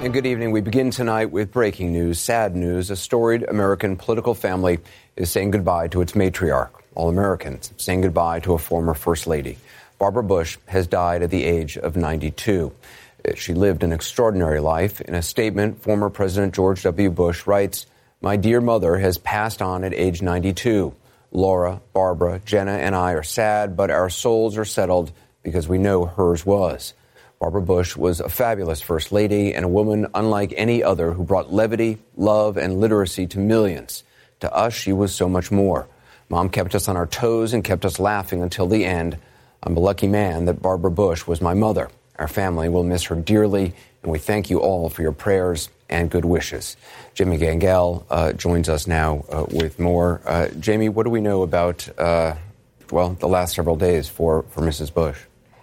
And good evening. We begin tonight with breaking news, sad news. A storied American political family is saying goodbye to its matriarch. All Americans saying goodbye to a former First Lady. Barbara Bush has died at the age of 92. Uh, she lived an extraordinary life. In a statement, former President George W. Bush writes, My dear mother has passed on at age 92. Laura, Barbara, Jenna, and I are sad, but our souls are settled because we know hers was. Barbara Bush was a fabulous First Lady and a woman unlike any other who brought levity, love, and literacy to millions. To us, she was so much more. Mom kept us on our toes and kept us laughing until the end. I'm a lucky man that Barbara Bush was my mother. Our family will miss her dearly, and we thank you all for your prayers and good wishes. Jamie Gangel uh, joins us now uh, with more. Uh, Jamie, what do we know about, uh, well, the last several days for, for Mrs. Bush?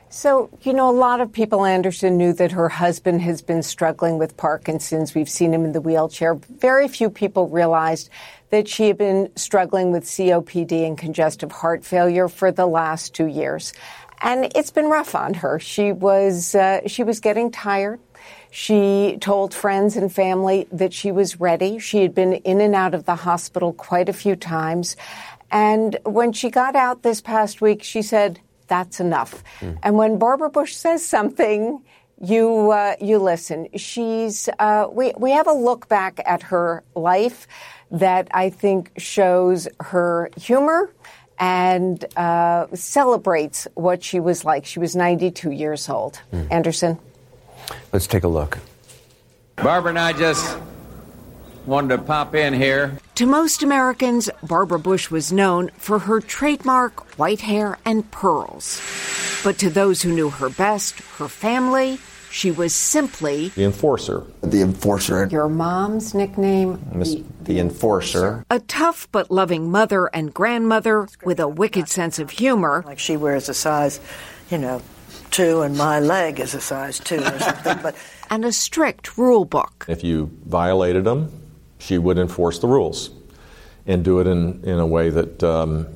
So, you know, a lot of people, Anderson, knew that her husband has been struggling with Parkinson's. We've seen him in the wheelchair. Very few people realized that she had been struggling with COPD and congestive heart failure for the last two years. And it's been rough on her. She was, uh, she was getting tired. She told friends and family that she was ready. She had been in and out of the hospital quite a few times. And when she got out this past week, she said, that's enough. Mm. And when Barbara Bush says something, you uh, you listen. She's uh, we we have a look back at her life that I think shows her humor and uh, celebrates what she was like. She was 92 years old. Mm. Anderson, let's take a look. Barbara and I just wanted to pop in here. To most Americans, Barbara Bush was known for her trademark white hair and pearls. But to those who knew her best, her family, she was simply the enforcer. The enforcer. Your mom's nickname? The, the, enforcer. A tough but loving mother and grandmother with a wicked sense of humor. Like she wears a size, you know, two, and my leg is a size two or something. But and a strict rule book. If you violated them, she would enforce the rules and do it in, in a way that um,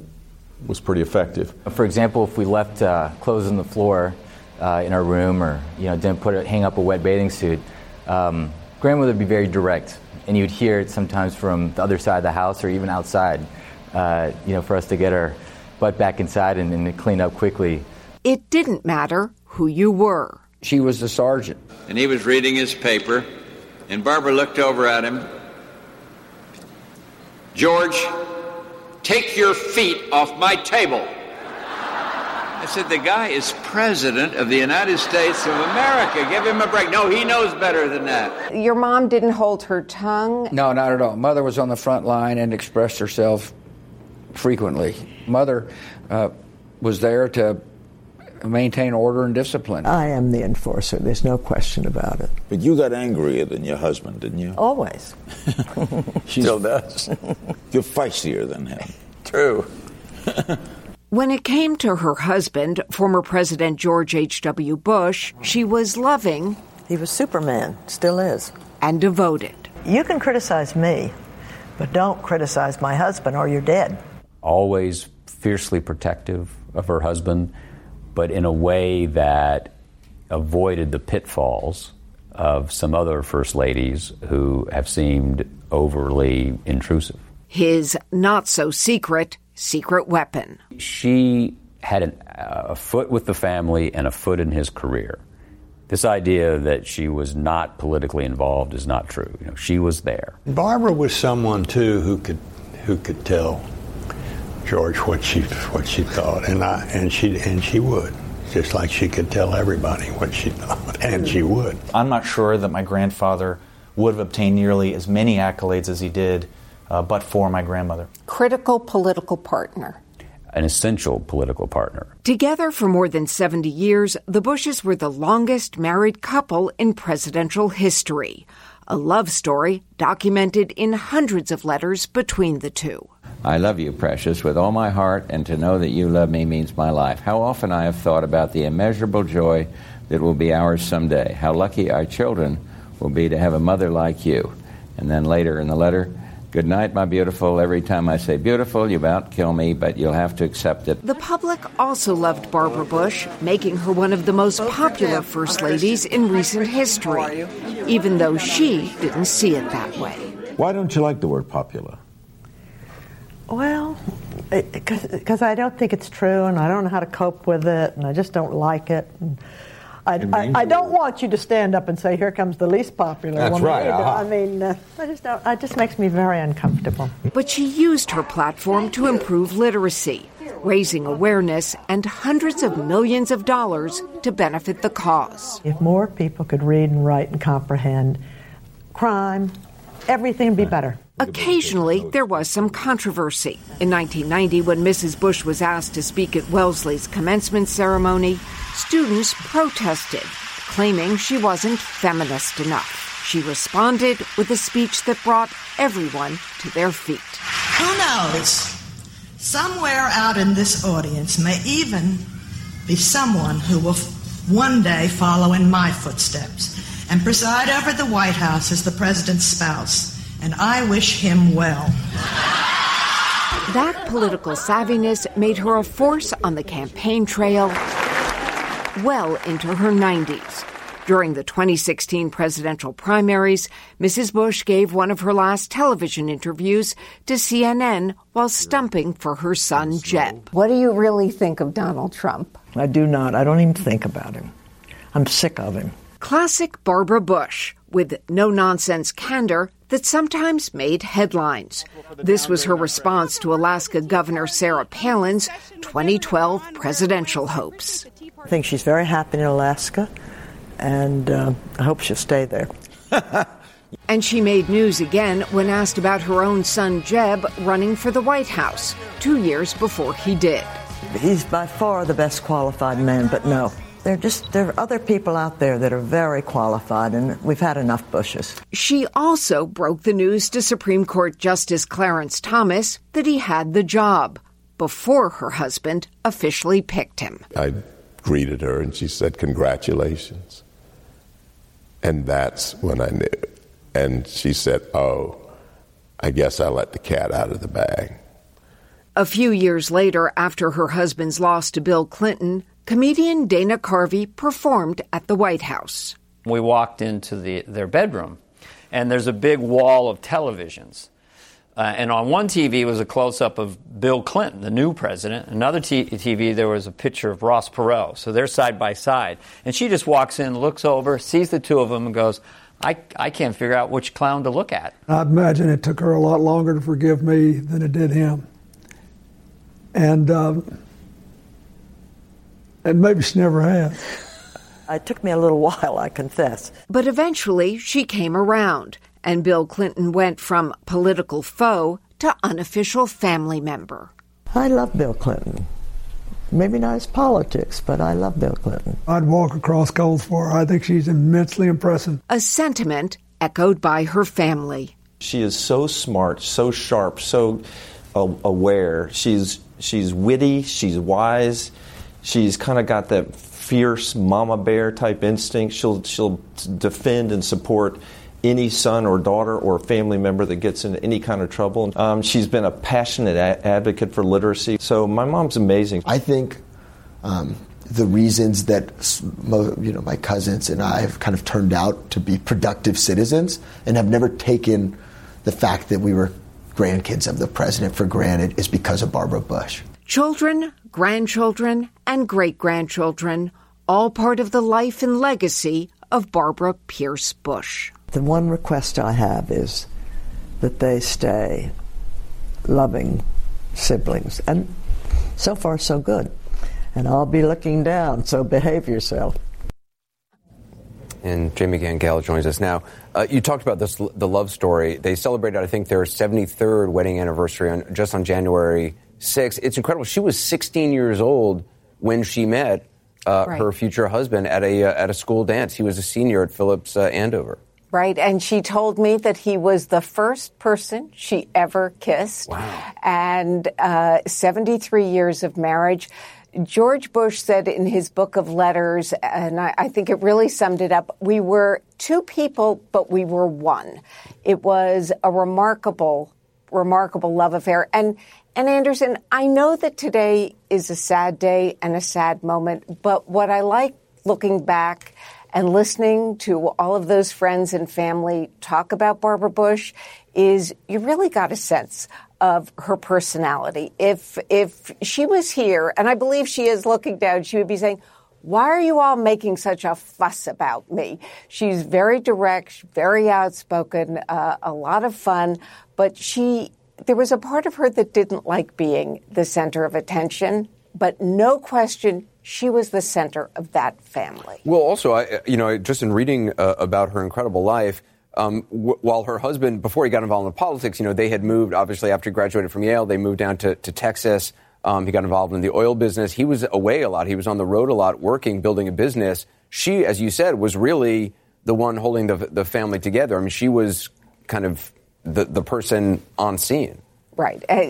was pretty effective. For example, if we left uh, clothes on the floor uh, in our room or you know didn't put a, hang up a wet bathing suit, um, grandmother would be very direct, and you'd hear it sometimes from the other side of the house or even outside. Uh, you know, for us to get our butt back inside and, and clean up quickly. It didn't matter who you were. She was the sergeant, and he was reading his paper, and Barbara looked over at him George, take your feet off my table. I said, the guy is president of the United States of America. Give him a break. No, he knows better than that. Your mom didn't hold her tongue? No, not at all. Mother was on the front line and expressed herself frequently. Mother uh, was there to maintain order and discipline. I am the enforcer. There's no question about it. But you got angrier than your husband, didn't you? Always. she still does. You're feistier than him. True. When it came to her husband, former President George H.W. Bush, she was loving. He was Superman, still is. And devoted. You can criticize me, but don't criticize my husband or you're dead. Always fiercely protective of her husband but in a way that avoided the pitfalls of some other first ladies who have seemed overly intrusive. His not so secret secret weapon. She had an, uh, a foot with the family and a foot in his career. This idea that she was not politically involved is not true. You know, she was there. Barbara was someone too who could who could tell George what she what she thought, and I and she and she would, just like she could tell everybody what she thought, and she would. I'm not sure that my grandfather would have obtained nearly as many accolades as he did, uh, but for my grandmother. Critical political partner. An essential political partner. Together for more than 70 years, the Bushes were the longest married couple in presidential history. A love story documented in hundreds of letters between the two. I love you, precious, with all my heart, and to know that you love me means my life. How often I have thought about the immeasurable joy that will be ours someday. How lucky our children will be to have a mother like you. And then later in the letter, Good night, my beautiful. Every time I say beautiful, you about kill me, but you'll have to accept it. The public also loved Barbara Bush, making her one of the most popular First Ladies in recent history, even though she didn't see it that way. Why don't you like the word popular? Well, because I don't think it's true, and I don't know how to cope with it, and I just don't like it. And I, I, I don't want you to stand up and say, "Here comes the least popular That's woman." right, uh-huh. I mean, uh, I just don't. It just makes me very uncomfortable. But she used her platform to improve literacy, raising awareness and hundreds of millions of dollars to benefit the cause. If more people could read and write and comprehend, crime, everything would be better. Occasionally, there was some controversy. In 1990, when Mrs. Bush was asked to speak at Wellesley's commencement ceremony, students protested, claiming she wasn't feminist enough. She responded with a speech that brought everyone to their feet. Who knows? Somewhere out in this audience may even be someone who will one day follow in my footsteps and preside over the White House as the president's spouse. And I wish him well. That political savviness made her a force on the campaign trail well into her 90s. During the 2016 presidential primaries, Mrs. Bush gave one of her last television interviews to CNN while stumping for her son Jeb. What do you really think of Donald Trump? I do not. I don't even think about him. I'm sick of him. Classic Barbara Bush, with no nonsense candor that sometimes made headlines. This was her response to Alaska Governor Sarah Palin's 2012 presidential hopes. I think she's very happy in Alaska, and uh, I hope she'll stay there. And she made news again when asked about her own son Jeb running for the White House two years before he did. He's by far the best qualified man, but no. There just there are other people out there that are very qualified, and we've had enough Bushes. She also broke the news to Supreme Court Justice Clarence Thomas that he had the job before her husband officially picked him. I greeted her and she said, Congratulations. And that's when I knew. And she said, Oh, I guess I let the cat out of the bag. A few years later, after her husband's loss to Bill Clinton, comedian Dana Carvey performed at the White House. We walked into the, their bedroom, and there's a big wall of televisions. Uh, and on one TV was a close up of Bill Clinton, the new president. Another t- TV, there was a picture of Ross Perot. So they're side by side. And she just walks in, looks over, sees the two of them, and goes, I, I can't figure out which clown to look at. I'd imagine it took her a lot longer to forgive me than it did him. And, um, and maybe she never has. It took me a little while, I confess. But eventually she came around, and Bill Clinton went from political foe to unofficial family member. I love Bill Clinton. Maybe not his politics, but I love Bill Clinton. I'd walk across coals for her. I think she's immensely impressive. A sentiment echoed by her family. She is so smart, so sharp, so uh, aware. She's she's witty, she's wise. She's kind of got that fierce mama bear type instinct. She'll she'll defend and support any son or daughter or family member that gets into any kind of trouble. Um, she's been a passionate a- advocate for literacy. So my mom's amazing. I think um, the reasons that you know my cousins and I have kind of turned out to be productive citizens and have never taken the fact that we were grandkids of the president for granted is because of Barbara Bush. Children, grandchildren, and great grandchildren, all part of the life and legacy of Barbara Pierce Bush. The one request I have is that they stay loving siblings. And so far, so good. And I'll be looking down, so behave yourself. And Jamie Gangel joins us now. Uh, you talked about this, the love story. They celebrated, I think, their 73rd wedding anniversary on, just on January 6th. It's incredible. She was 16 years old when she met uh, right. her future husband at a uh, at a school dance. He was a senior at Phillips uh, Andover. Right, and she told me that he was the first person she ever kissed. Wow. And uh, 73 years of marriage. George Bush said in his book of letters, and I, I, think it really summed it up we were two people, but we were one. It was a remarkable, remarkable love affair. And, and Anderson, I know that today is a sad day and a sad moment, but what I like looking back and listening to all of those friends and family talk about Barbara Bush is you really got a sense of her personality. If if she was here, and I believe she is looking down, she would be saying, why are you all making such a fuss about me? She's very direct, very outspoken, uh, a lot of fun, but she, there was a part of her that didn't like being the center of attention, but no question she was the center of that family. Well, also, I, you know, just in reading uh, about her incredible life, um, w- while her husband, before he got involved in politics, you know, they had moved, obviously, after he graduated from Yale, they moved down to, to Texas. Um, he got involved in the oil business. He was away a lot. He was on the road a lot, working, building a business. She, as you said, was really the one holding the, the family together. I mean, she was kind of the, the person on scene. Right. Uh,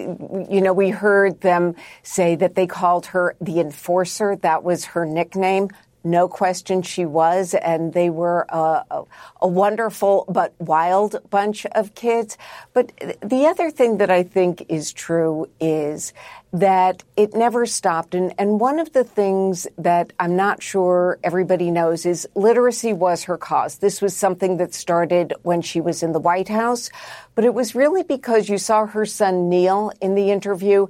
you know, we heard them say that they called her the enforcer. That was her nickname. No question she was, and they were a, a, wonderful but wild bunch of kids. But the other thing that I think is true is that it never stopped. And, and one of the things that I'm not sure everybody knows is literacy was her cause. This was something that started when she was in the White House, but it was really because you saw her son Neil in the interview.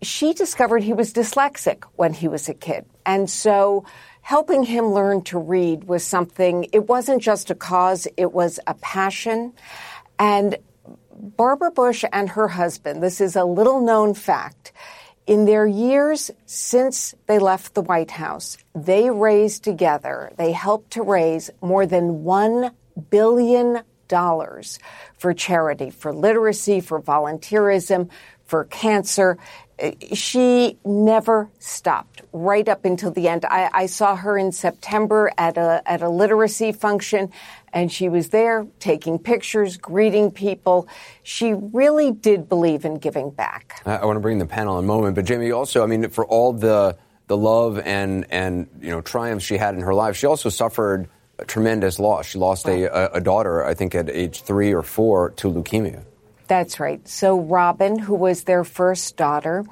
She discovered he was dyslexic when he was a kid. And so helping him learn to read was something, it wasn't just a cause, it was a passion. And Barbara Bush and her husband, this is a little known fact, in their years since they left the White House, they raised together, they helped to raise more than $1 billion for charity, for literacy, for volunteerism, for cancer she never stopped right up until the end. I, I, saw her in September at a at a literacy function, and she was there taking pictures, greeting people. She really did believe in giving back. I, I want to bring the panel in a moment, but Jamie, also, I mean, for all the the love and and you know triumphs she had in her life, she also suffered a tremendous loss. She lost a, a daughter, I think, at age three or four to leukemia. That's right. So Robin, who was their first daughter,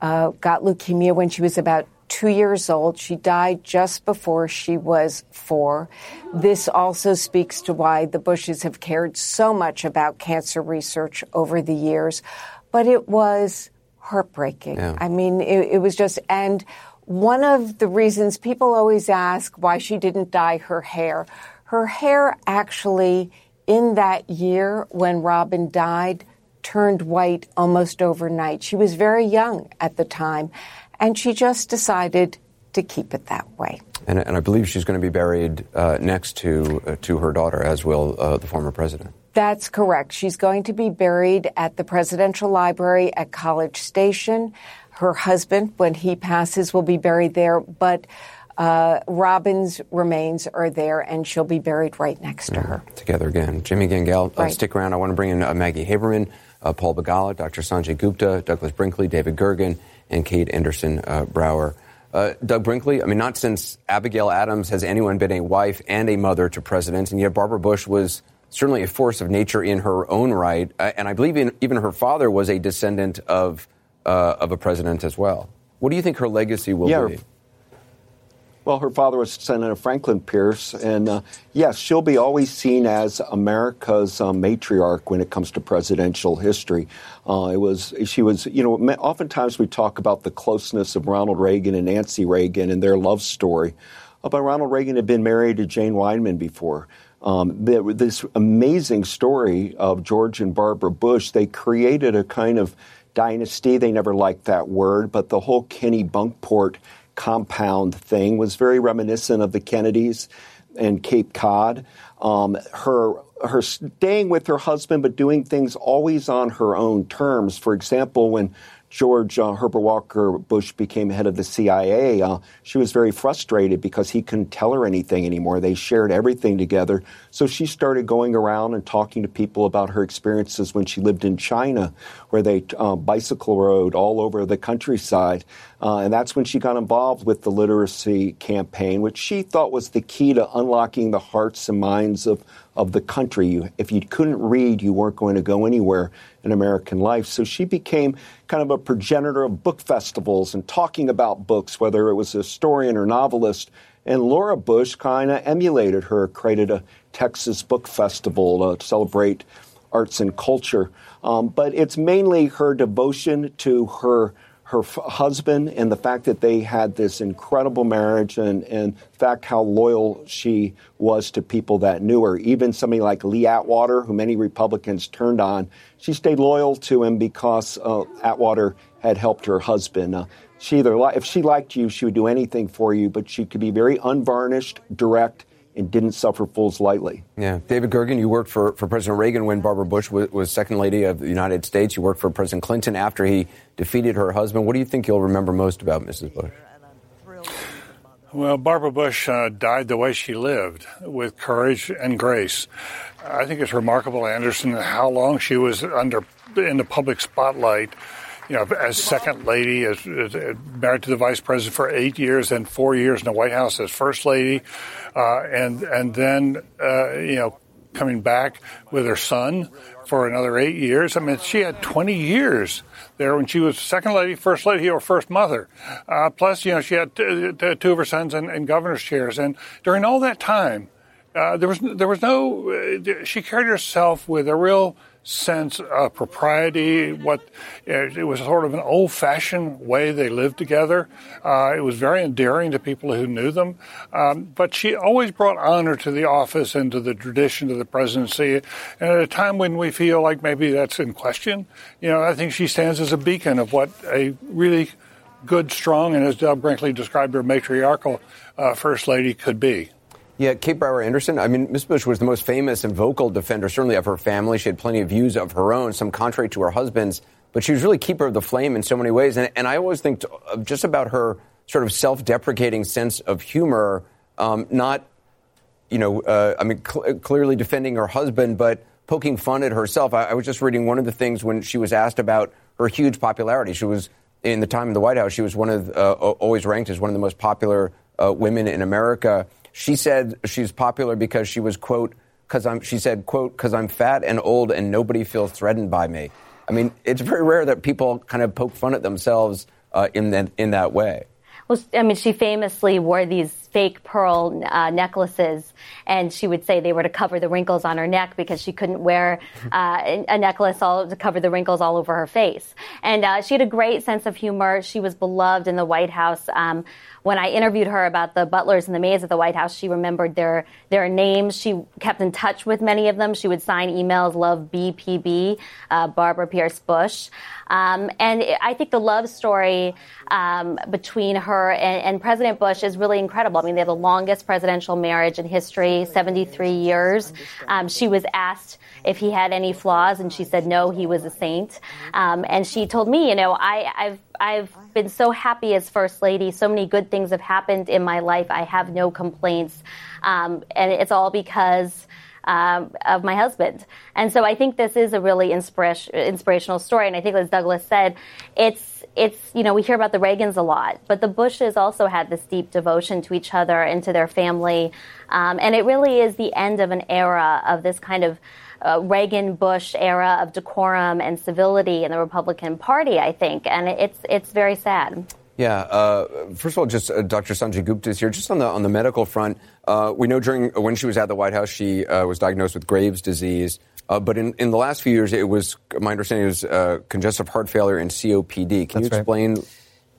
uh, got leukemia when she was about two years old. She died just before she was four. This also speaks to why the Bushes have cared so much about cancer research over the years. But it was heartbreaking. Yeah. I mean, it, it was just, and one of the reasons people always ask why she didn't dye her hair, her hair actually in that year when Robin died turned white almost overnight. She was very young at the time, and she just decided to keep it that way. And, and I believe she's going to be buried uh, next to uh, to her daughter, as will uh, the former president. That's correct. She's going to be buried at the Presidential Library at College Station. Her husband, when he passes, will be buried there, but uh, Robin's remains are there, and she'll be buried right next to her. Together again. Jamie Gangel, uh, right. stick around. I want to bring in uh, Maggie Haberman, uh, Paul Begala, Dr. Sanjay Gupta, Douglas Brinkley, David Gergen, and Kate Anderson uh, Brower. Uh, Doug Brinkley, I mean, not since Abigail Adams has anyone been a wife and a mother to presidents, and yet Barbara Bush was certainly a force of nature in her own right, and I believe in, even her father was a descendant of of a president as well. What do you think her legacy will yeah, be? Well, her father was Senator Franklin Pierce, and uh, yes, she'll be always seen as America's uh, matriarch when it comes to presidential history. Uh, it was she was you know oftentimes we talk about the closeness of Ronald Reagan and Nancy Reagan and their love story, uh, but Ronald Reagan had been married to Jane Wyman before. Um, this amazing story of George and Barbara Bush, they created a kind of dynasty. They never liked that word, but the whole Kennebunkport compound thing was very reminiscent of the Kennedys and Cape Cod. Um, her her staying with her husband, but doing things always on her own terms. For example, when George uh, Herbert Walker Bush became head of the CIA, uh, she was very frustrated because he couldn't tell her anything anymore. They shared everything together. So she started going around and talking to people about her experiences when she lived in China, where they uh, bicycle rode all over the countryside. Uh, and that's when she got involved with the literacy campaign, which she thought was the key to unlocking the hearts and minds of, of the country. You, if you couldn't read, you weren't going to go anywhere in American life. So she became kind of a progenitor of book festivals and talking about books, whether it was a historian or novelist. And Laura Bush kind of emulated her, created a Texas Book Festival to celebrate arts and culture. Um, but it's mainly her devotion to her her f- husband and the fact that they had this incredible marriage and, and the fact how loyal she was to people that knew her. Even somebody like Lee Atwater, who many Republicans turned on, she stayed loyal to him because uh, Atwater had helped her husband. Uh, she either li- if she liked you, she would do anything for you, but she could be very unvarnished, direct, and didn't suffer fools lightly. Yeah. David Gergen, you worked for, for President Reagan when Barbara Bush was, was, second lady of the United States. You worked for President Clinton after he defeated her husband. What do you think you'll remember most about Mrs. Bush? Well, Barbara Bush uh, died the way she lived, with courage and grace. I think it's remarkable, Anderson, how long she was under in the public spotlight you know, as second lady, as, as, married to the vice president for eight years, then four years in the White House as first lady, uh, and and then uh, you know coming back with her son for another eight years. I mean, she had 20 years there when she was second lady, first lady, or first mother. Uh, plus, you know, she had t- t- two of her sons in, in governor's chairs, and during all that time, uh, there was there was no. Uh, she carried herself with a real sense of propriety. What it was sort of an old-fashioned way they lived together. Uh, it was very endearing to people who knew them. Um, but she always brought honor to the office and to the tradition of the presidency. And at a time when we feel like maybe that's in question, you know, I think she stands as a beacon of what a really good, strong, and as Doug Brinkley described her, matriarchal uh, first lady could be. Yeah, Kate Brower Anderson. I mean, Miss Bush was the most famous and vocal defender, certainly of her family. She had plenty of views of her own, some contrary to her husband's, but she was really keeper of the flame in so many ways. And, and I always think just about her sort of self-deprecating sense of humor, um, not, you know, uh, I mean, cl- clearly defending her husband, but poking fun at herself. I, I was just reading one of the things when she was asked about her huge popularity. She was in the time in the White House. She was one of uh, always ranked as one of the most popular uh, women in America. She said she's popular because she was, quote, because I'm, she said, quote, because I'm fat and old and nobody feels threatened by me. I mean, it's very rare that people kind of poke fun at themselves uh, in, that, in that way. Well, I mean, she famously wore these fake pearl uh, necklaces, and she would say they were to cover the wrinkles on her neck because she couldn't wear uh, a necklace all to cover the wrinkles all over her face. And uh, she had a great sense of humor. She was beloved in the White House. Um, when I interviewed her about the butlers and the maids at the White House, she remembered their their names. She kept in touch with many of them. She would sign emails, "Love BPB," uh, Barbara Pierce Bush. Um, and I think the love story um, between her and, and, President Bush is really incredible. I mean, they have the longest presidential marriage in history, 73 years. Um, she was asked if he had any flaws, and she said no, he was a saint. Um, and she told me, you know, I, I've I've been so happy as First Lady. So many good things have happened in my life. I have no complaints. Um, and it's all because um, of my husband. And so I think this is a really inspira- inspirational story. And I think, as Douglas said, it's it's you know we hear about the Reagans a lot, but the Bushes also had this deep devotion to each other and to their family, um, and it really is the end of an era of this kind of uh, Reagan Bush era of decorum and civility in the Republican Party, I think, and it's it's very sad. Yeah. Uh, first of all, just uh, Dr. Sanjay Gupta is here. Just on the on the medical front, uh, we know during when she was at the White House, she uh, was diagnosed with Graves' disease. Uh, but in, in the last few years, it was my understanding it was uh, congestive heart failure and COPD. Can That's you explain? Right.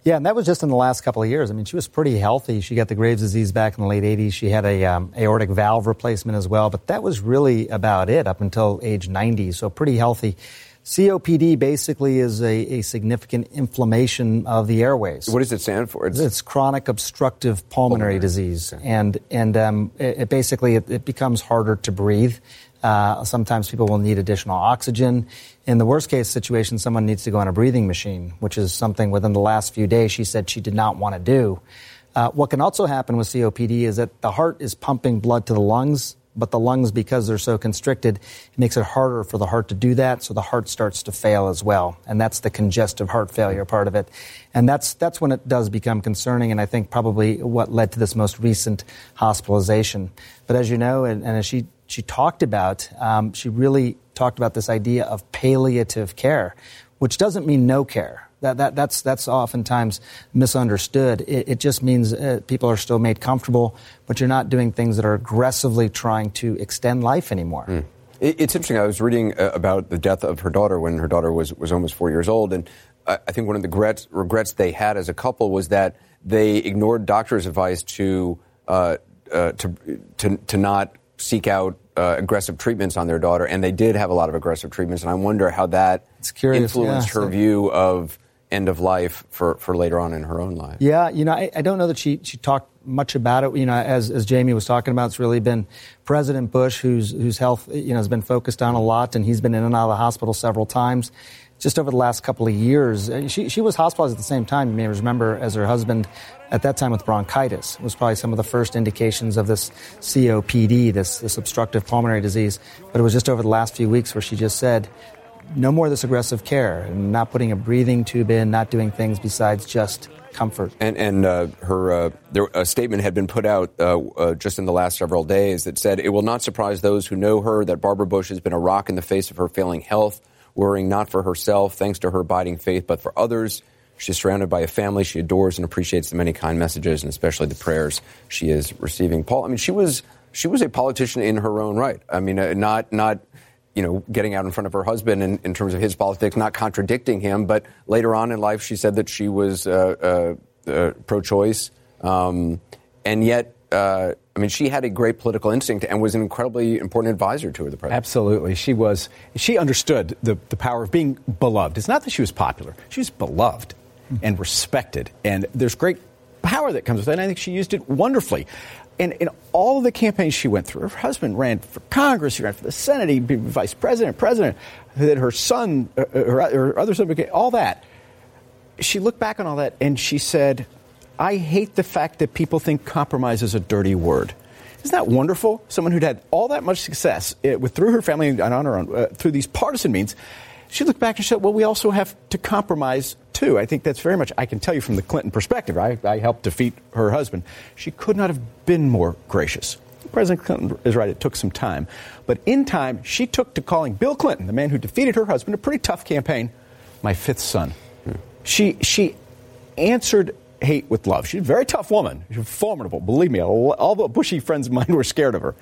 Yeah, and that was just in the last couple of years. I mean, she was pretty healthy. She got the Graves' disease back in the late 80s. She had a um, aortic valve replacement as well, but that was really about it up until age 90. So pretty healthy. COPD basically is a, a, significant inflammation of the airways. What does it stand for? It's, it's chronic obstructive pulmonary, pulmonary. disease, okay. and and um, it, it, basically it, it, becomes harder to breathe. Uh, sometimes people will need additional oxygen. In the worst case situation, someone needs to go on a breathing machine, which is something within the last few days she said she did not want to do. Uh, what can also happen with COPD is that the heart is pumping blood to the lungs but the lungs, because they're so constricted, it makes it harder for the heart to do that, so the heart starts to fail as well. And that's the congestive heart failure part of it. And that's, that's when it does become concerning, and I think probably what led to this most recent hospitalization. But as you know, and, and as she, she talked about, um, she really talked about this idea of palliative care, which doesn't mean no care. That, that, that's, that's oftentimes misunderstood. It, it just means uh, people are still made comfortable, but you're not doing things that are aggressively trying to extend life anymore. Mm. It's interesting. I was reading uh, about the death of her daughter when her daughter was, was almost four years old, and I think one of the regrets, regrets they had as a couple was that they ignored doctors' advice to uh, uh, to, to to not seek out uh, aggressive treatments on their daughter, and they did have a lot of aggressive treatments. And I wonder how that influenced yeah, her view of end of life for, for later on in her own life. Yeah, you know, I, I, don't know that she, she talked much about it. You know, as, as Jamie was talking about, it's really been President Bush whose, whose health, you know, has been focused on a lot, and he's been in and out of the hospital several times. Just over the last couple of years, she, she was hospitalized at the same time. You may remember as her husband at that time with bronchitis. It was probably some of the first indications of this COPD, this, this obstructive pulmonary disease. But it was just over the last few weeks where she just said, no more of this aggressive care, and not putting a breathing tube in, not doing things besides just comfort. And, and uh, her uh, there, a statement had been put out uh, uh, just in the last several days that said it will not surprise those who know her that Barbara Bush has been a rock in the face of her failing health, worrying not for herself, thanks to her abiding faith, but for others. She's surrounded by a family she adores and appreciates the many kind messages and especially the prayers she is receiving. Paul, I mean, she was she was a politician in her own right. I mean, uh, not not you know, getting out in front of her husband in, in, terms of his politics, not contradicting him. But later on in life, she said that she was uh, uh, uh, pro-choice, um, and yet. Uh, I mean, she had a great political instinct and was an incredibly important advisor to her, the president. Absolutely. She was, she understood the, the power of being beloved. It's not that she was popular, she was beloved and respected. And there's great power that comes with that. And I think she used it wonderfully. And in all of the campaigns she went through, her husband ran for Congress, he ran for the Senate, he became vice president, president, that her son, uh, uh, her, her other son became, all that. She looked back on all that and she said, I hate the fact that people think compromise is a dirty word. Isn't that wonderful? Someone who'd had all that much success uh, with, through her family and on her own, uh, through these partisan means, she looked back and said, well, we also have to compromise too. I think that's very much, I can tell you from the Clinton perspective, I, I helped defeat her husband. She could not have been more gracious. President Clinton is right, it took some time. But in time, she took to calling Bill Clinton, the man who defeated her husband, a pretty tough campaign, my fifth son. She, she answered hate with love. She's a very tough woman. She's formidable, believe me. All the Bushie friends of mine were scared of her.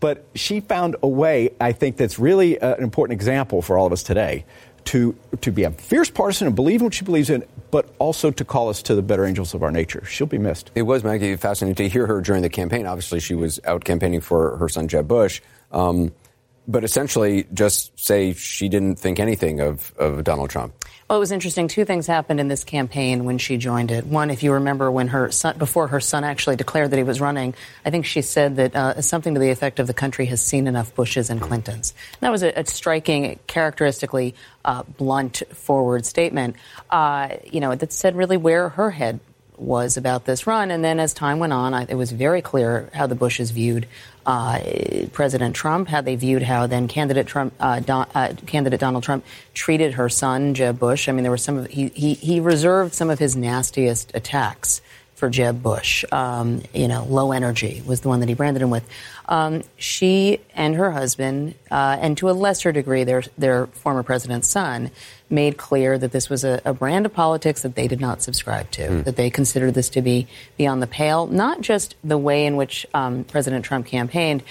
But she found a way, I think, that's really uh, an important example for all of us today to, to be a fierce partisan and believe in what she believes in, but also to call us to the better angels of our nature. She'll be missed. It was, Maggie, fascinating to hear her during the campaign. Obviously, she was out campaigning for her son, Jeb Bush. Um, but essentially, just say she didn't think anything of, of Donald Trump. Well, it was interesting. Two things happened in this campaign when she joined it. One, if you remember, when her son, before her son actually declared that he was running, I think she said that uh, something to the effect of the country has seen enough Bushes and Clintons. And that was a, a striking, characteristically uh, blunt, forward statement. Uh, you know, that said really where her head was about this run. And then as time went on, I, it was very clear how the Bushes viewed uh, President Trump, how they viewed how then candidate Trump, uh, Don, uh, candidate Donald Trump treated her son Jeb Bush. I mean, there were some of he, he he reserved some of his nastiest attacks for Jeb Bush. Um, you know, low energy was the one that he branded him with. Um, she and her husband, uh, and to a lesser degree, their their former president's son, made clear that this was a, a brand of politics that they did not subscribe to. Mm. That they considered this to be beyond the pale. Not just the way in which um, President Trump campaigned,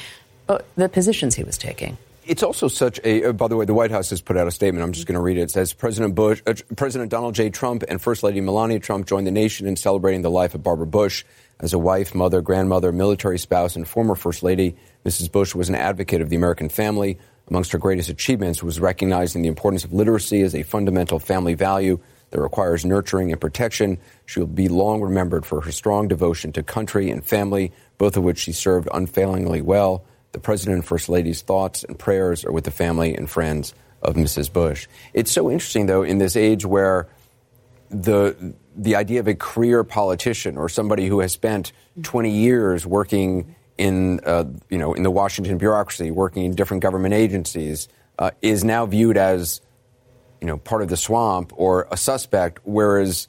but the positions he was taking. It's also such a. Uh, by the way, the White House has put out a statement. I'm just going to read it. It says President Bush, uh, President Donald J. Trump, and First Lady Melania Trump joined the nation in celebrating the life of Barbara Bush. As a wife, mother, grandmother, military spouse, and former First Lady, Mrs. Bush was an advocate of the American family, Amongst her greatest achievements was recognizing the importance of literacy as a fundamental family value that requires nurturing and protection. She will be long remembered for her strong devotion to country and family, both of which she served unfailingly well. The President and First Lady's thoughts and prayers are with the family and friends of Mrs. Bush. It's so interesting, though, in this age where the the idea of a career politician or somebody who has spent 20 years working in uh, you know in the Washington bureaucracy, working in different government agencies, uh, is now viewed as you know part of the swamp or a suspect, whereas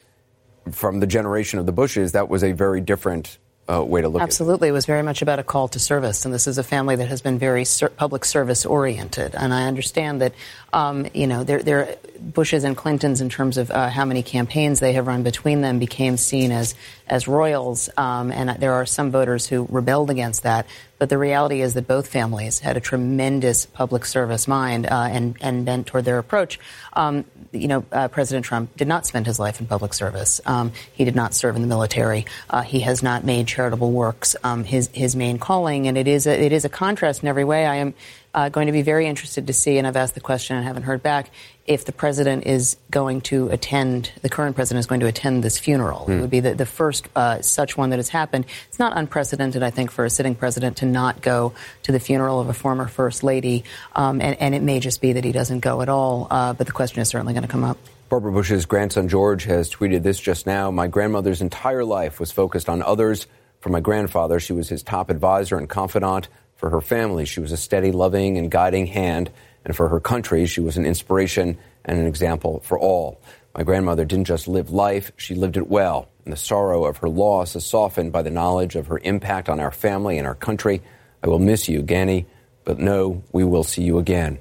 from the generation of the Bushes, that was a very different uh, way to look Absolutely. It. it. was very much about a call to service. And this is a family that has been very ser- public service oriented. And I understand that, um, you know, there, there, Bushes and Clintons, in terms of uh, how many campaigns they have run between them, became seen as, as royals. Um, and there are some voters who rebelled against that. But the reality is that both families had a tremendous public service mind uh, and, and bent toward their approach. Um, you know, uh, President Trump did not spend his life in public service. Um, he did not serve in the military. Uh, he has not made charitable works um, his his main calling, and it is a, it is a contrast in every way. I am uh, going to be very interested to see, and I've asked the question and haven't heard back, if the president is going to attend, the current president is going to attend this funeral. Mm. It hmm. would be the, the first uh, such one that has happened. It's not unprecedented, I think, for a sitting president to not go to the funeral of a former first lady, um, and, and, it may just be that he doesn't go at all, uh, but the question is certainly going to come up. Barbara Bush's grandson George has tweeted this just now. My grandmother's entire life was focused on others. For my grandfather, she was his top advisor and confidant. For her family, she was a steady, loving, and guiding hand. And for her country, she was an inspiration and an example for all. My grandmother didn't just live life, she lived it well. And the sorrow of her loss is softened by the knowledge of her impact on our family and our country. I will miss you, Ganny, but no, we will see you again.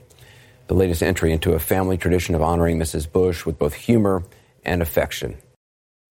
The latest entry into a family tradition of honoring Mrs. Bush with both humor and affection.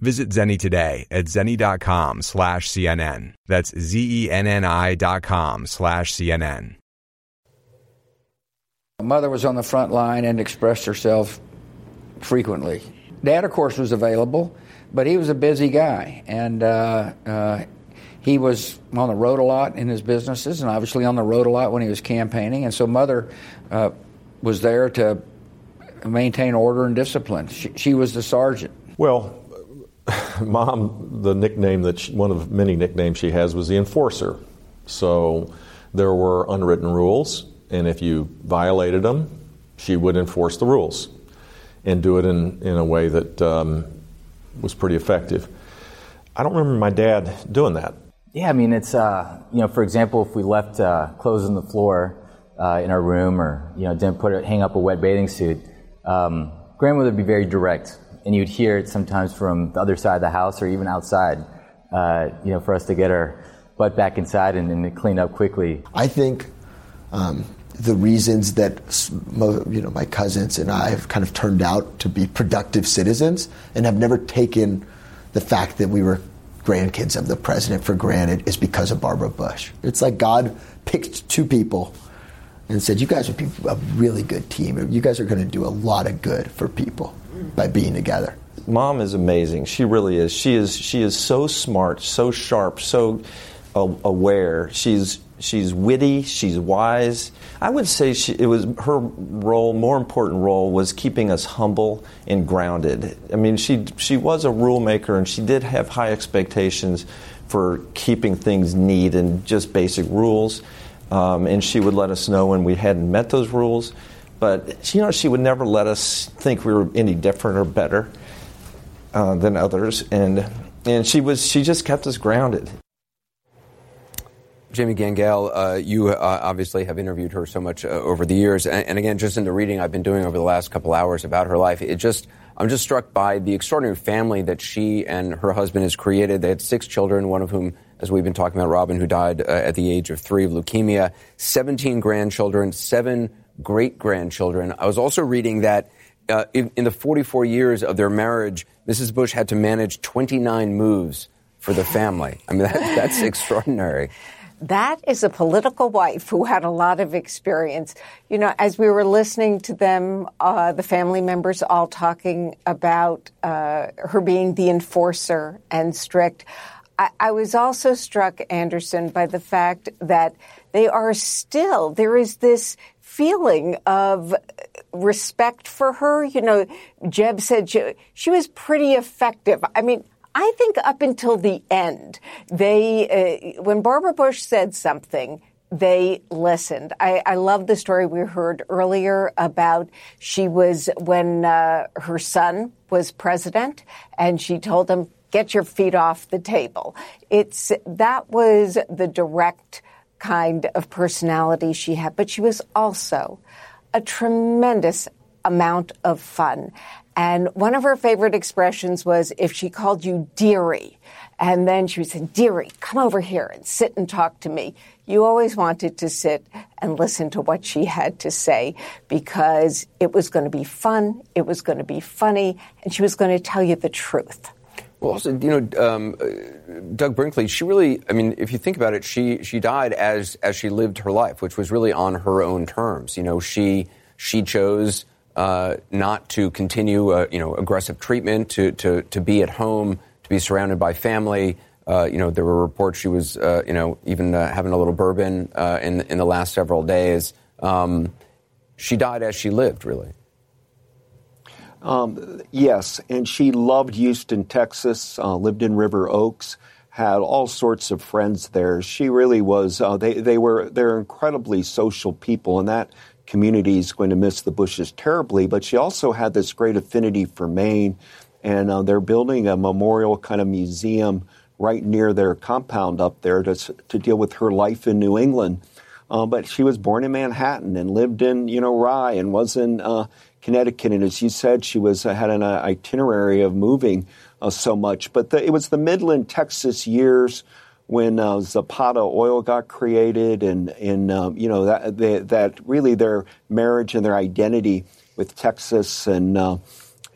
Visit Zenni today at zenni.com slash CNN. That's Z-E-N-N-I dot com slash CNN. Mother was on the front line and expressed herself frequently. Dad, of course, was available, but he was a busy guy. And uh, uh, he was on the road a lot in his businesses and obviously on the road a lot when he was campaigning. And so Mother uh, was there to maintain order and discipline. She, she was the sergeant. Well, mom, the nickname that she, one of many nicknames she has was the enforcer. So there were unwritten rules, and if you violated them, she would enforce the rules and do it in, in a way that um, was pretty effective. I don't remember my dad doing that. Yeah, I mean, it's, uh, you know, for example, if we left uh, clothes on the floor uh, in our room or, you know, didn't put it, hang up a wet bathing suit, um, grandmother would be very direct and you'd hear it sometimes from the other side of the house or even outside, uh, you know, for us to get our butt back inside and, and clean up quickly. I think um, the reasons that you know my cousins and I have kind of turned out to be productive citizens and have never taken the fact that we were grandkids of the president for granted is because of Barbara Bush. It's like God picked two people and said, "You guys would be a really good team. You guys are going to do a lot of good for people." By being together. Mom is amazing. She really is. She is. She is so smart, so sharp, so aware. She's she's witty. She's wise. I would say she, it was her role. More important role was keeping us humble and grounded. I mean, she she was a rule maker, and she did have high expectations for keeping things neat and just basic rules. Um, and she would let us know when we hadn't met those rules. But you know, she would never let us think we were any different or better uh, than others, and and she was she just kept us grounded. Jamie Gangel, uh, you uh, obviously have interviewed her so much uh, over the years, and, and, again, just in the reading I've been doing over the last couple hours about her life, it just I'm just struck by the extraordinary family that she and her husband has created. They had six children, one of whom, as we've been talking about, Robin, who died uh, at the age of three of leukemia, 17 grandchildren, seven great grandchildren. I was also reading that uh, in, in, the 44 years of their marriage, Mrs. Bush had to manage 29 moves for the family. I mean, that, that's extraordinary. That is a political wife who had a lot of experience. You know, as we were listening to them, uh, the family members all talking about uh, her being the enforcer and strict, I, I was also struck, Anderson, by the fact that they are still, there is this feeling of respect for her. You know, Jeb said she, she was pretty effective. I mean, I think up until the end, they, uh, when Barbara Bush said something, they listened. I, I, love the story we heard earlier about she was when uh, her son was president, and she told him, "Get your feet off the table." It's that was the direct kind of personality she had, but she was also a tremendous amount of fun. And one of her favorite expressions was if she called you dearie, and then she would say, Dearie, come over here and sit and talk to me. You always wanted to sit and listen to what she had to say because it was going to be fun, it was going to be funny, and she was going to tell you the truth. Well, also, you know, um, Doug Brinkley, she really, I mean, if you think about it, she, she died as, as she lived her life, which was really on her own terms. You know, she, she chose uh, not to continue, uh, you know, aggressive treatment, to, to, to be at home, to be surrounded by family. Uh, you know, there were reports she was, uh, you know, even uh, having a little bourbon uh, in, in the last several days. Um, she died as she lived, really. Um, yes, and she loved Houston, Texas, lived in River Oaks had all sorts of friends there. She really was. Uh, they they were they're incredibly social people, and that community is going to miss the Bushes terribly, but she also had this great affinity for Maine, and uh, they're building a memorial kind of museum right near their compound up there to, to deal with her life in New England. Uh, but she was born in Manhattan and lived in, you know, Rye and was in uh, Connecticut. And as you said, she was uh, had an uh, itinerary of moving uh, so much. But the, it was the Midland, Texas years when uh, Zapata Oil got created, and, and um, you know that they, that really their marriage and their identity with Texas and uh,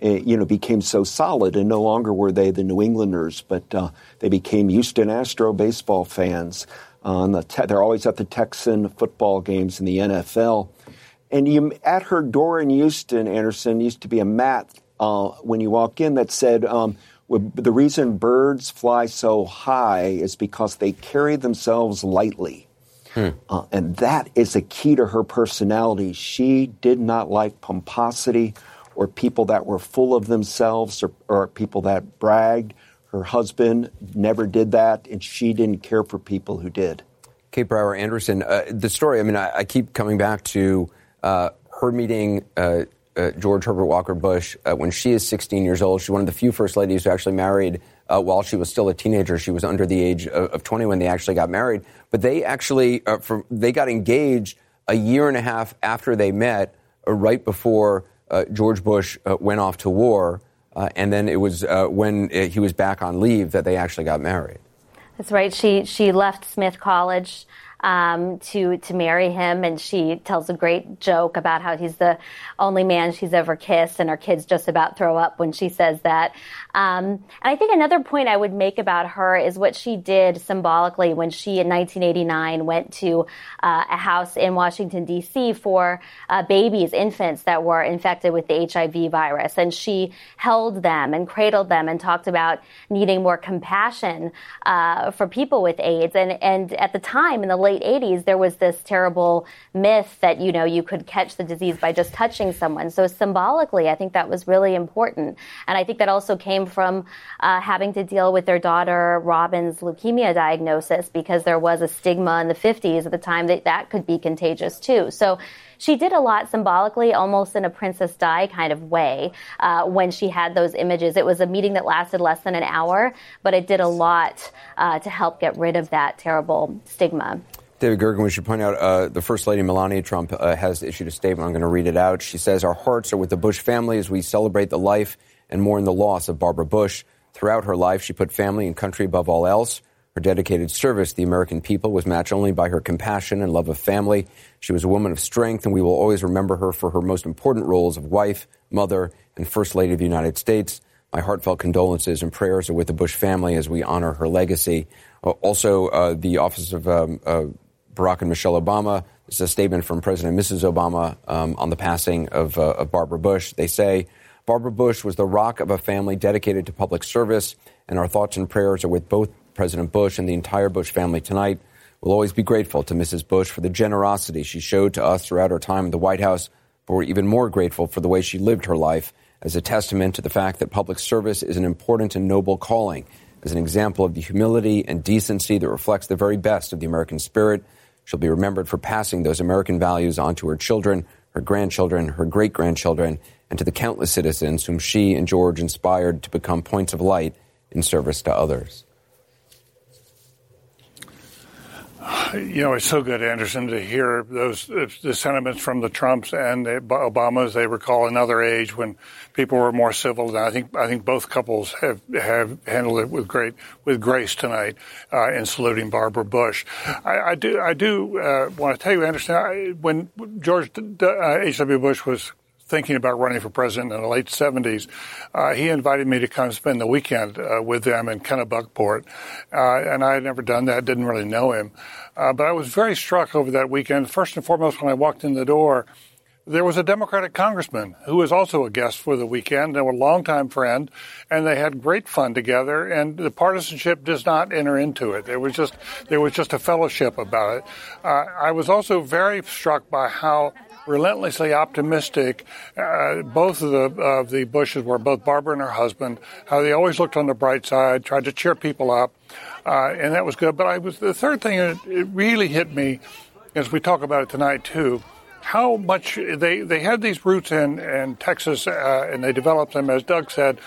eh, you know became so solid, and no longer were they the New Englanders, but uh, they became Houston Astro baseball fans. The te- they're always at the Texan football games in the NFL. And you, at her door in Houston, Anderson used to be a mat uh, when you walk in that said. Um, the reason birds fly so high is because they carry themselves lightly. Hmm. Uh, and that is a key to her personality. She did not like pomposity or people that were full of themselves or, or people that bragged. Her husband never did that, and she didn't care for people who did. Kate Brower Anderson, uh, the story, I mean, I, I keep coming back to uh, her meeting uh, uh, George Herbert Walker Bush uh, when she is 16 years old. She's one of the few first ladies who actually married uh, while she was still a teenager. She was under the age of, of 20 when they actually got married. But they actually uh, they got engaged a year and a half after they met, right before George Bush went off to war. and then it was when he was back on leave that they actually got married. That's right. She she left Smith College um, to to marry him, and she tells a great joke about how he's the only man she's ever kissed, and her kids just about throw up when she says that. Um, and I think another point I would make about her is what she did symbolically when she in 1989 went to uh, a house in Washington D.C. for uh, babies, infants that were infected with the HIV virus, and she held them and cradled them and talked about needing more compassion uh, for people with AIDS. And and at the time in the late 80s, there was this terrible myth that, you know, you could catch the disease by just touching someone. So symbolically, I think that was really important. And I think that also came from uh, having to deal with their daughter Robin's leukemia diagnosis because there was a stigma in the 50s at the time that that could be contagious too. So she did a lot symbolically, almost in a Princess Di kind of way, uh, when she had those images. It was a meeting that lasted less than an hour, but it did a lot uh, to help get rid of that terrible stigma. David Gergen, we should point out uh, the First Lady Melania Trump uh, has issued a statement. I'm going to read it out. She says, Our hearts are with the Bush family as we celebrate the life and mourn the loss of Barbara Bush. Throughout her life, she put family and country above all else. Her dedicated service to the American people was matched only by her compassion and love of family. She was a woman of strength, and we will always remember her for her most important roles of wife, mother, and First Lady of the United States. My heartfelt condolences and prayers are with the Bush family as we honor her legacy. Uh, also, uh, the Office of um, uh, Barack and Michelle Obama. It's a statement from President and Mrs. Obama um, on the passing of, uh, of Barbara Bush. They say, Barbara Bush was the rock of a family dedicated to public service, and our thoughts and prayers are with both President Bush and the entire Bush family tonight. We'll always be grateful to Mrs. Bush for the generosity she showed to us throughout her time in the White House, but we're even more grateful for the way she lived her life as a testament to the fact that public service is an important and noble calling, as an example of the humility and decency that reflects the very best of the American spirit. She'll be remembered for passing those American values on to her children, her grandchildren, her great grandchildren, and to the countless citizens whom she and George inspired to become points of light in service to others. You know, it's so good, Anderson, to hear those the sentiments from the Trumps and the Obamas. They recall another age when people were more civil. And I think I think both couples have have handled it with great with grace tonight uh, in saluting Barbara Bush. I, I do I do uh, want to tell you, Anderson, I, when George H. W. Bush was thinking about running for president in the late 70s, uh, he invited me to come spend the weekend uh, with them in Kennebunkport. Uh, and I had never done that, didn't really know him. Uh, but I was very struck over that weekend. First and foremost, when I walked in the door, there was a Democratic congressman who was also a guest for the weekend and a longtime friend, and they had great fun together. And the partisanship does not enter into it. There was just there was just a fellowship about it. Uh, I was also very struck by how relentlessly optimistic. Uh, both of the of the Bushes were both Barbara and her husband. How they always looked on the bright side, tried to cheer people up, uh, and that was good. But I was the third thing. that really hit me as we talk about it tonight too. How much they they had these roots in in Texas, uh, and they developed them, as Doug said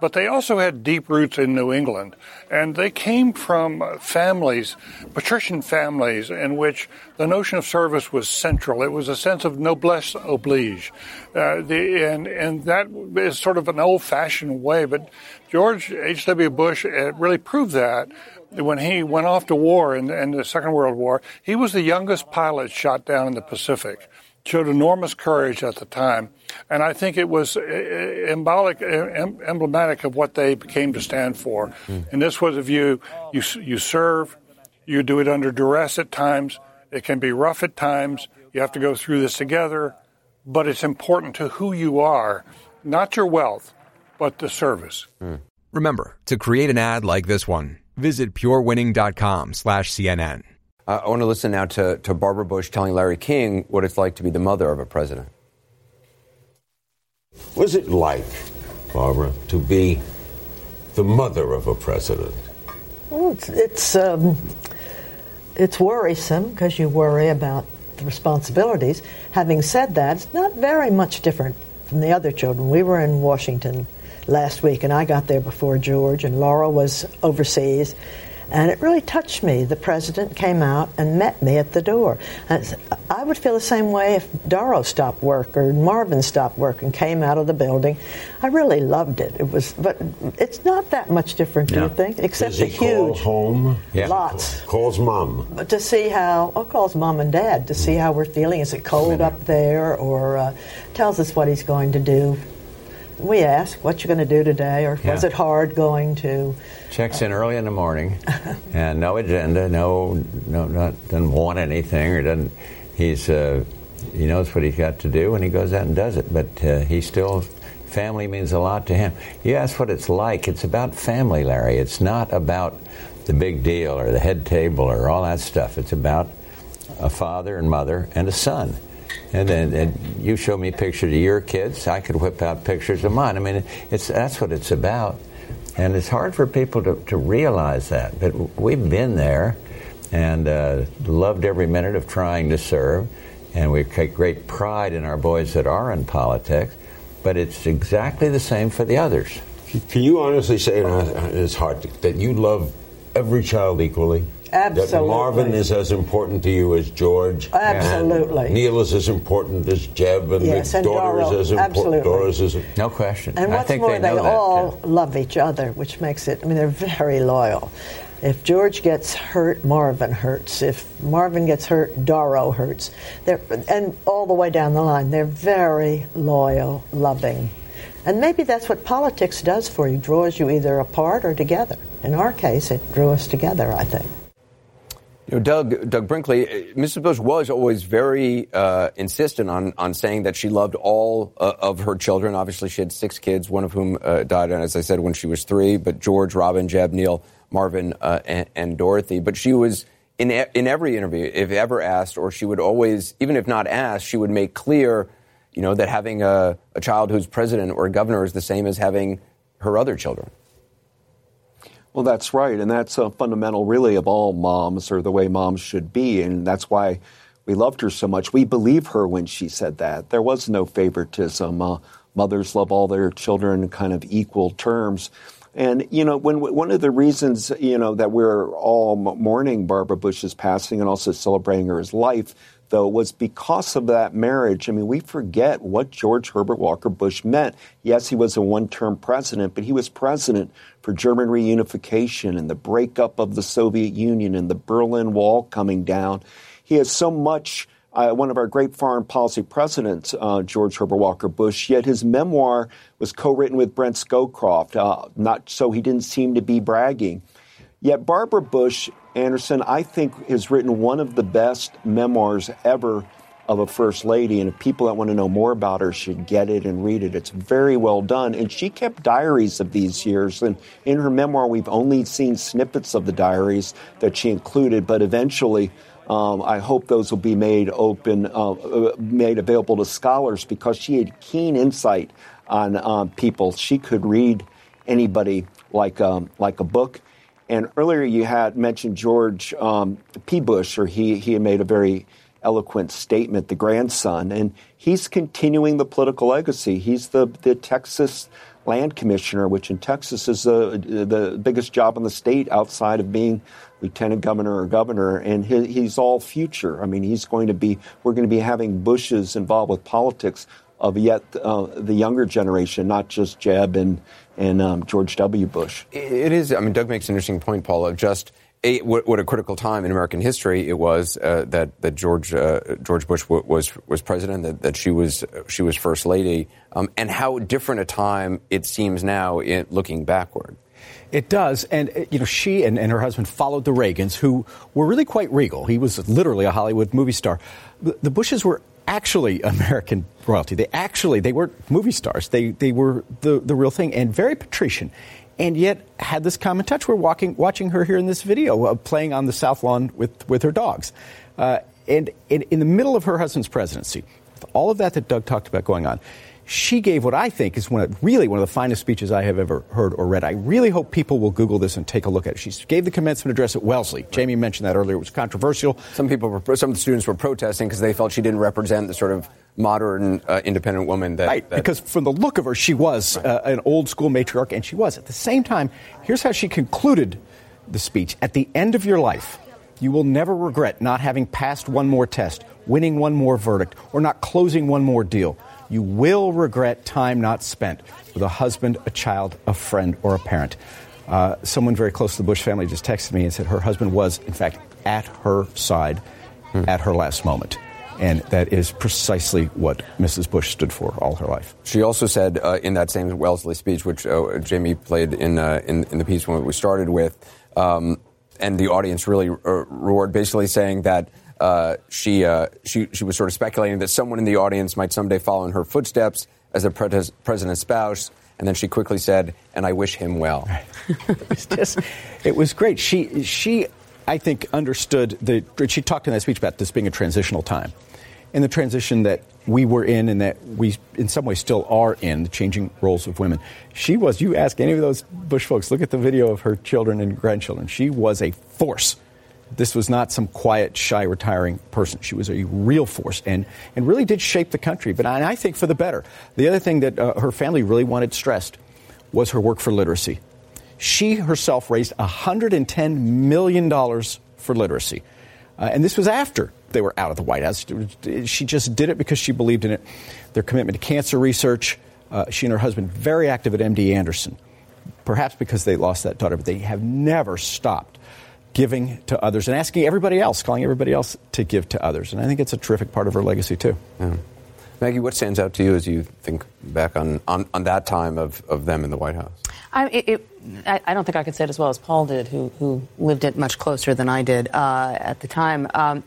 but they also had deep roots in New England. And they came from families, patrician families, in which the notion of service was central. It was a sense of noblesse oblige. Uh, the, and, and that is sort of an old fashioned way, but George H.W. Bush uh, really proved that when he went off to war in, in the Second World War. He was the youngest pilot shot down in the Pacific showed enormous courage at the time. And I think it was embolic, emblematic of what they came to stand for. Mm. And this was a view you, you serve, you do it under duress at times, it can be rough at times, you have to go through this together, but it's important to who you are, not your wealth, but the service. Mm. Remember, to create an ad like this one, visit purewinning.com slash CNN. Uh, I want to listen now to, to Barbara Bush telling Larry King what it's like to be the mother of a president. What's it like, Barbara, to be the mother of a president? Well, it's it's, um, it's worrisome because you worry about the responsibilities. Having said that, it's not very much different from the other children. We were in Washington last week, and I got there before George, and Laura was overseas. And it really touched me. The president came out and met me at the door. I would feel the same way if Doro stopped work or Marvin stopped work and came out of the building. I really loved it. It was, but it's not that much different, do you think? Except Does he the huge call home. Yeah. Lots. Calls mom. But to see how, oh, calls mom and dad to see how we're feeling. Is it cold up there? Or uh, tells us what he's going to do we ask, "What you going to do today?" or Yeah. "Was it hard going to?" Checks in early in the morning, and no agenda, no, no, not doesn't want anything or doesn't. He's uh, he knows what he's got to do, and he goes out and does it. But uh, he still family means a lot to him. You ask what it's like. It's about family, Larry. It's not about the big deal or the head table or all that stuff. It's about a father and mother and a son. And then and you show me pictures of your kids. I could whip out pictures of mine. I mean, it's that's what it's about. And it's hard for people to, to realize that. But we've been there and uh, loved every minute of trying to serve. And we take great pride in our boys that are in politics. But it's exactly the same for the others. Can you honestly say, and it's hard, that you love every child equally? That Absolutely. Marvin is as important to you as George. Oh, absolutely. And Neil is as important as Jeb, and Yes, the and daughter Doro, is as important. absolutely. Doro's as no question. And I what's think more, they they, know that, all love each other, which makes it. I mean, they're very loyal. If George gets hurt, Marvin hurts. If Marvin gets hurt, Doro hurts. They're, and all the way down the line, they're very loyal, loving. And maybe that's what politics does for you, draws you either apart or together. In our case, it drew us together, I think. You know, Doug, Doug Brinkley, uh, Mrs. Bush was always very uh, insistent on, on saying that she loved all uh, of her children. Obviously, she had six kids, one of whom uh, died, as I said, when she was three, but George, Robin, Jeb, Neil, Marvin, uh, and, and, Dorothy. But she was, in, in every interview, if ever asked, or she would always, even if not asked, she would make clear, you know, that having a, a child who's president or governor is the same as having her other children. Well, that's right. And that's a fundamental, really, of all moms or the way moms should be. And that's why we loved her so much. We believe her when she said that. There was no favoritism. Uh, mothers love all their children in kind of equal terms. And, you know, when, one of the reasons, you know, that we're all mourning Barbara Bush's passing and also celebrating her life though, was because of that marriage. I mean, we forget what George Herbert Walker Bush meant. Yes, he was a one term president, but he was president for German reunification and the breakup of the Soviet Union and the Berlin Wall coming down. He has so much. Uh, one of our great foreign policy presidents, uh, George Herbert Walker Bush, yet his memoir was co written with Brent Scowcroft, uh, not so he didn't seem to be bragging. Yet Barbara Bush Anderson, I think, has written one of the best memoirs ever of a first lady. And if people that want to know more about her should get it and read it, it's very well done. And she kept diaries of these years. And in her memoir, we've only seen snippets of the diaries that she included, but eventually. Um, I hope those will be made open, uh, uh made available to scholars because she had keen insight on um, people. She could read anybody like um, like a book. And earlier you had mentioned George um, P. Bush, or he, he made a very eloquent statement, the grandson, and he's continuing the political legacy. He's the, the Texas land commissioner, which in Texas is the, the biggest job in the state outside of being lieutenant governor or governor, and he, he's all future. I mean, he's going to be, we're going to be having Bushes involved with politics of yet uh, the younger generation, not just Jeb and and um, George W. Bush. It is. I mean, Doug makes an interesting point, Paul, of just a, what, what, a critical time in American history it was uh, that that George uh, George Bush w- was was president, that, that she was she was first lady, um, and how different a time it seems now in looking backward. It does. And, uh, you know, she and, and, her husband followed the Reagans, who were really quite regal. He was literally a Hollywood movie star. The Bushes were actually American royalty. They actually they weren't movie stars. They they were the the real thing and very patrician. And yet had this common touch. We're walking, watching her here in this video, uh, playing on the South Lawn with, with her dogs. Uh, and, and in the middle of her husband's presidency, with all of that that Doug talked about going on, she gave what I think is one of, really one of the finest speeches I have ever heard or read. I really hope people will Google this and take a look at it. She gave the commencement address at Wellesley. Right. Jamie mentioned that earlier. It was controversial. Some people, were, some of the students were protesting because they felt she didn't represent the sort of modern, uh, independent woman that, right. That, because from the look of her, she was right. uh, an old school matriarch, and she was. At the same time, here's how she concluded the speech: At the end of your life. You will never regret not having passed one more test, winning one more verdict, or not closing one more deal. You will regret time not spent with a husband, a child, a friend, or a parent. Uh, someone very close to the Bush family just texted me and said her husband was, in fact, at her side hmm. at her last moment. And that is precisely what Mrs. Bush stood for all her life. She also said uh, in that same Wellesley speech, which uh, Jamie played in, uh, in, in, the piece when we started with, um, and the audience really uh, roared, basically saying that uh, she, uh, she, she was sort of speculating that someone in the audience might someday follow in her footsteps as the pre- president's spouse. And then she quickly said, "And I wish him well." it was just, it was great. She, she, I think, understood the. She talked in that speech about this being a transitional time, and the transition that we were in, and that we, in some ways, still are in, the changing roles of women. She was. You ask any of those Bush folks, look at the video of her children and grandchildren. She was a force this was not some quiet, shy, retiring person. She was a real force and, and really did shape the country, but I, I think for the better. The other thing that uh, her family really wanted stressed was her work for literacy. She herself raised $110 million for literacy. Uh, and this was after they were out of the White House. She just did it because she believed in it. Their commitment to cancer research. Uh, she and her husband, very active at MD Anderson perhaps because they lost that daughter, but they have never stopped giving to others and asking everybody else, calling everybody else to give to others. And I think it's a terrific part of her legacy, too. Yeah. Maggie, what stands out to you as you think back on, on, on that time of, of them in the White House? I, it, it, I, I, don't think I could say it as well as Paul did, who, who lived it much closer than I did uh, at the time. Um,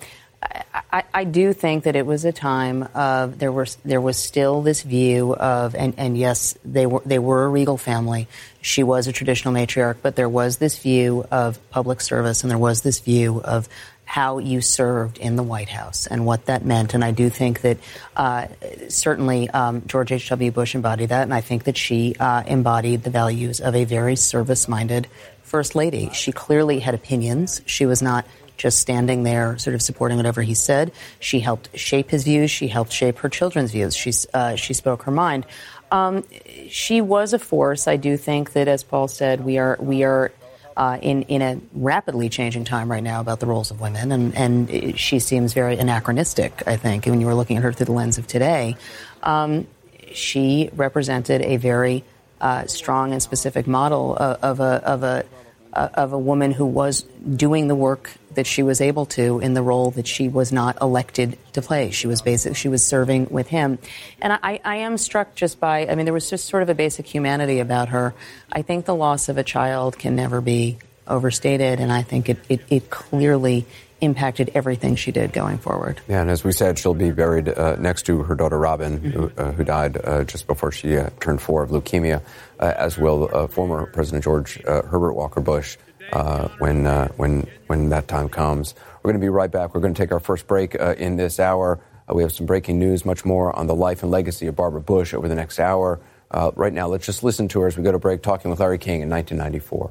I, I, do think that it was a time of there was there was still this view of and, and yes they were they were a regal family. She was a traditional matriarch, but there was this view of public service and there was this view of how you served in the White House and what that meant. And I do think that uh, certainly um, George H.W. Bush embodied that, and I think that she uh, embodied the values of a very service minded First Lady. She clearly had opinions. She was not just standing there, sort of supporting whatever he said. She helped shape his views. She helped shape her children's views. She, uh, she spoke her mind. Um, she was a force. I do think that, as Paul said, we are we are uh, in in a rapidly changing time right now about the roles of women, and and she seems very anachronistic. I think when you were looking at her through the lens of today, um, she represented a very uh, strong and specific model of, of a of a of a woman who was doing the work that she was able to in the role that she was not elected to play. She was basic. She was serving with him, and I, I am struck just by. I mean, there was just sort of a basic humanity about her. I think the loss of a child can never be overstated, and I think it, it, it clearly impacted everything she did going forward. Yeah, and as we said, she'll be buried uh, next to her daughter Robin, mm-hmm. who, uh, who, died uh, just before she uh, turned four of leukemia, uh, as will uh, former President George Herbert Walker Bush Uh, when uh, when when that time comes. We're going to be right back. We're going to take our first break uh, in this hour. we have some breaking news, much more on the life and legacy of Barbara Bush over the next hour. right now, let's just listen to her as we go to break, talking with Larry King in 1994.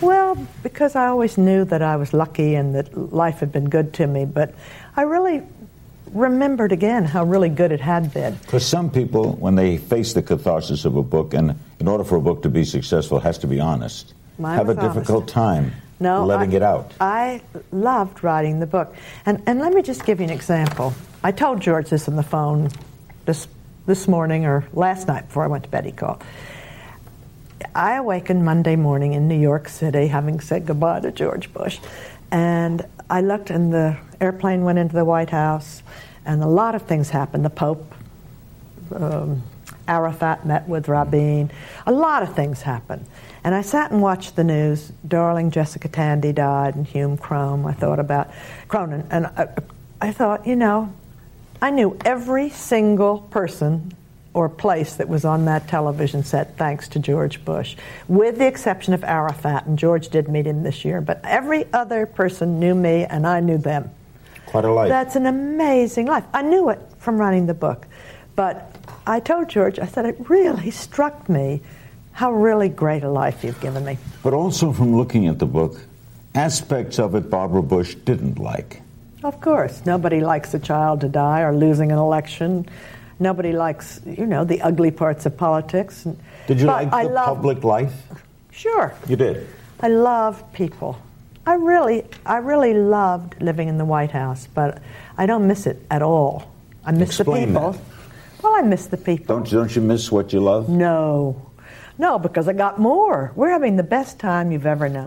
Well, because I always knew that I was lucky and that life had been good to me, but I really remembered again how really good it had been. Because some people, when they face the catharsis of a book, and in order for a book to be successful, it has to be honest, Mine have a difficult honest. time no, letting I, it out. I loved writing the book. And, and let me just give you an example. I told George this on the phone this, this morning or last night before I went to bed, he called. I awakened Monday morning in New York City, having said goodbye to George Bush, and I looked, and the airplane went into the White House, and a lot of things happened. The Pope, um, Arafat met with Rabin, a lot of things happened. And I sat and watched the news. Darling Jessica Tandy died, and Hume Cronyn. I thought about Cronyn, and I, I thought, you know, I knew every single person or place that was on that television set thanks to George Bush, with the exception of Arafat, and George did meet him this year, but every other person knew me and I knew them. Quite a life. That's an amazing life. I knew it from writing the book, but I told George, I said, it really struck me how really great a life you've given me. But also from looking at the book, aspects of it Barbara Bush didn't like. Of course. Nobody likes a child to die or losing an election. Nobody likes, you know, the ugly parts of politics. Did you but like the love, public life? Sure. You did. I love people. I really, I really loved living in the White House, but I don't miss it at all. I miss Explain the people. That. Well, I miss the people. Don't don't you miss what you love? No, no, because I got more. We're having the best time you've ever known.